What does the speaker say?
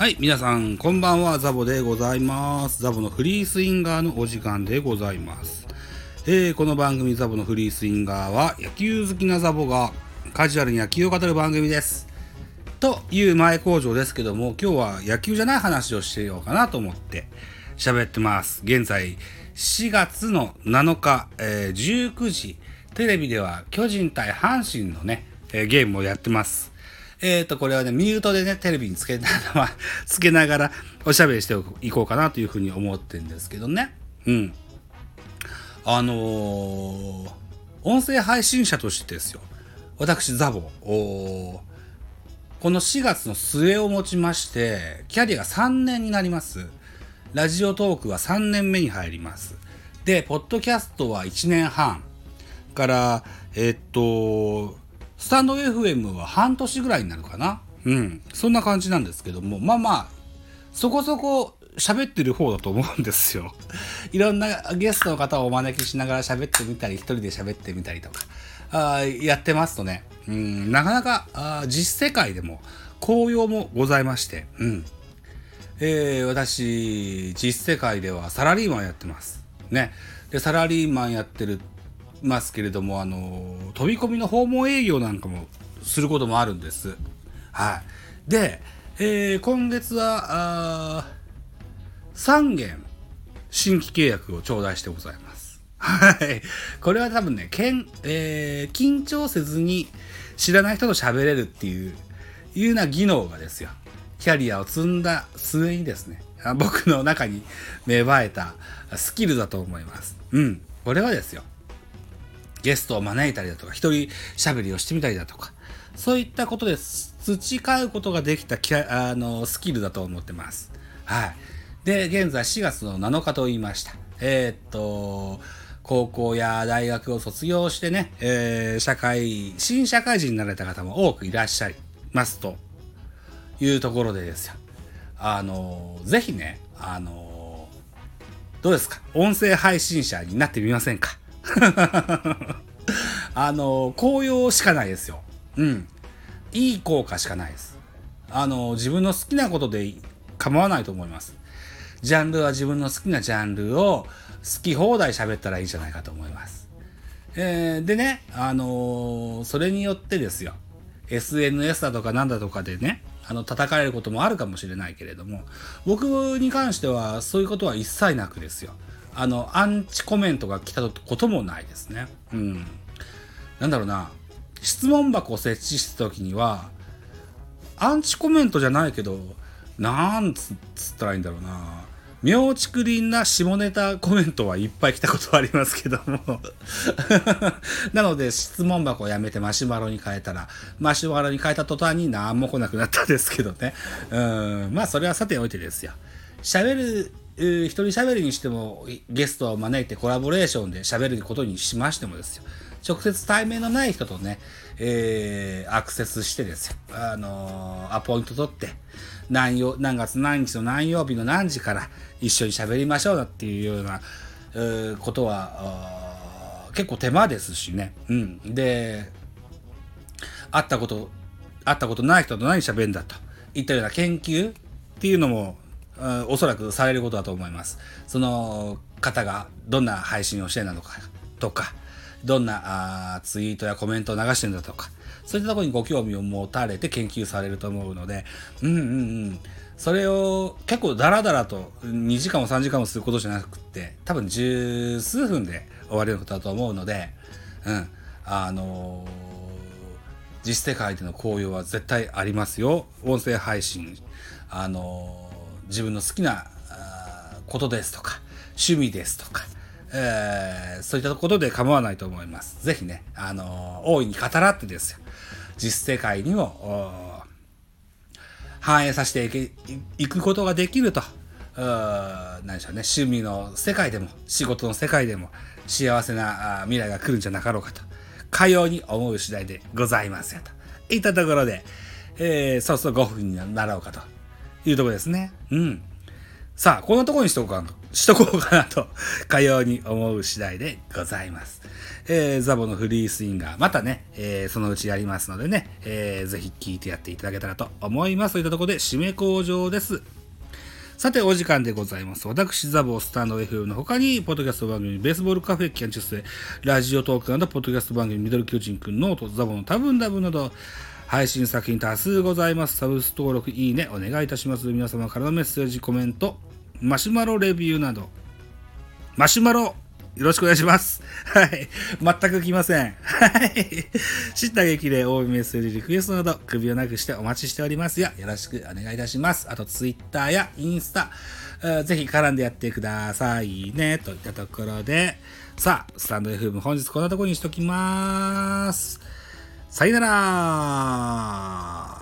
はい、皆さん、こんばんは、ザボでございます。ザボのフリースインガーのお時間でございます。えー、この番組ザボのフリースインガーは、野球好きなザボがカジュアルに野球を語る番組です。という前工場ですけども、今日は野球じゃない話をしてようかなと思って喋ってます。現在、4月の7日、えー19時、テレビでは巨人対阪神のね、えーゲームをやってます。えっ、と、これはね、ミュートでね、テレビにつけながら、つけながらおしゃべりしていこうかなというふうに思ってるんですけどね。うん。あのー音声配信者としてですよ。私、ザボ。この4月の末をもちまして、キャリアが3年になります。ラジオトークは3年目に入ります。で、ポッドキャストは1年半。から、えっと、スタンド FM は半年ぐらいになるかな。うん。そんな感じなんですけども、まあまあ、そこそこ喋ってる方だと思うんですよ。いろんなゲストの方をお招きしながら喋ってみたり、一人で喋ってみたりとか、あやってますとね、うん、なかなかあ実世界でも紅葉もございまして、うん。えー私、実世界ではサラリーマンやってます。ね。で、サラリーマンやってる、ますけれども、あの、飛び込みの訪問営業なんかもすることもあるんです。はい。で、えー今月は、あ3件、新規契約を頂戴してございます。はい。これは多分ね、けんえー緊張せずに知らない人と喋れるっていう、いうような技能がですよ。キャリアを積んだ末にですね、僕の中に芽生えたスキルだと思います。うん。これはですよ。ゲストを招いたりだとか、一人喋りをしてみたりだとか、そういったことで培うことができたあのスキルだと思ってます。はい。で、現在4月の7日と言いました。えーっと、高校や大学を卒業してね、えー社会、新社会人になられた方も多くいらっしゃいますというところでですよ。あの、ぜひね、あの、どうですか？音声配信者になってみませんか？あの、紅葉しかないですよ。うん。いい効果しかないです。あの、自分の好きなことで構わないと思います。ジャンルは自分の好きなジャンルを好き放題喋ったらいいじゃないかと思います。えーでね、あのーそれによってですよ、SNS だとかなんだとかでね、あの、叩かれることもあるかもしれないけれども、僕に関してはそういうことは一切なくですよ。あの、アンチコメントが来たこともないですね。うん。なんだろうな、質問箱を設置した時には、アンチコメントじゃないけど、なんつったらいいんだろうな。妙竹林な下ネタコメントはいっぱい来たことはありますけども。なので質問箱をやめてマシュマロに変えたら、マシュマロに変えた途端に何も来なくなったんですけどね。うん、まあそれはさておいてですよ。喋る、一人喋りにしてもゲストを招いてコラボレーションで喋ることにしましてもですよ。直接対面のない人とね、えーアクセスしてですよ。あのーアポイント取って、何曜、何月何日の何曜日の何時から一緒に喋りましょうなっていうような、えーことは、結構手間ですしね。うん。で、会ったこと、会ったことない人と何喋るんだといったような研究っていうのも、おそらくされることだと思います。その方がどんな配信をしてるのかとか、どんなあツイートやコメントを流してるんだとか、そういったところにご興味を持たれて研究されると思うので、うんうんうん。それを結構ダラダラと2時間も3時間もすることじゃなくって、多分十数分で終われることだと思うので、うん。あのー実世界での紅葉は絶対ありますよ。音声配信。あのー自分の好きなことですとか、趣味ですとか、えーそういったことで構わないと思います。ぜひね、あのー大いに語らってですよ。実世界にも、反映させていくことができると。何でしょうね、趣味の世界でも、仕事の世界でも、幸せな未来が来るんじゃなかろうかと、かように思う次第でございますよ。といったところで、えー、そろそろ5分になろうかというところですね。うん。さあ、こんなとこにしとこうかな、しとこうかなと、かように思う次第でございます。えー、ザボのフリースインガー、またね、えー、そのうちやりますのでね、えー、ぜひ聞いてやっていただけたらと思います。といったところで、締め口上です。さて、お時間でございます。私、ザボスタンド FM の他に、ポッドキャスト番組、ベースボールカフェキャンチュスでラジオトークなど、ポッドキャスト番組、ミドル巨人くん、ノート、ザボの多分多分など、配信作品多数ございます。サブス登録、いいね、お願いいたします。皆様からのメッセージ、コメント、マシュマロレビューなど、マシュマロよろしくお願いします。はい。全く来ません。はい。知った激励、応援メッセージ、リクエストなど、首をなくしてお待ちしておりますよ。よろしくお願いいたします。あと、ツイッターやインスタ、ぜひ絡んでやってくださいね。といったところで、さあ、スタンド FM 本日こんなところにしときます。さよなら。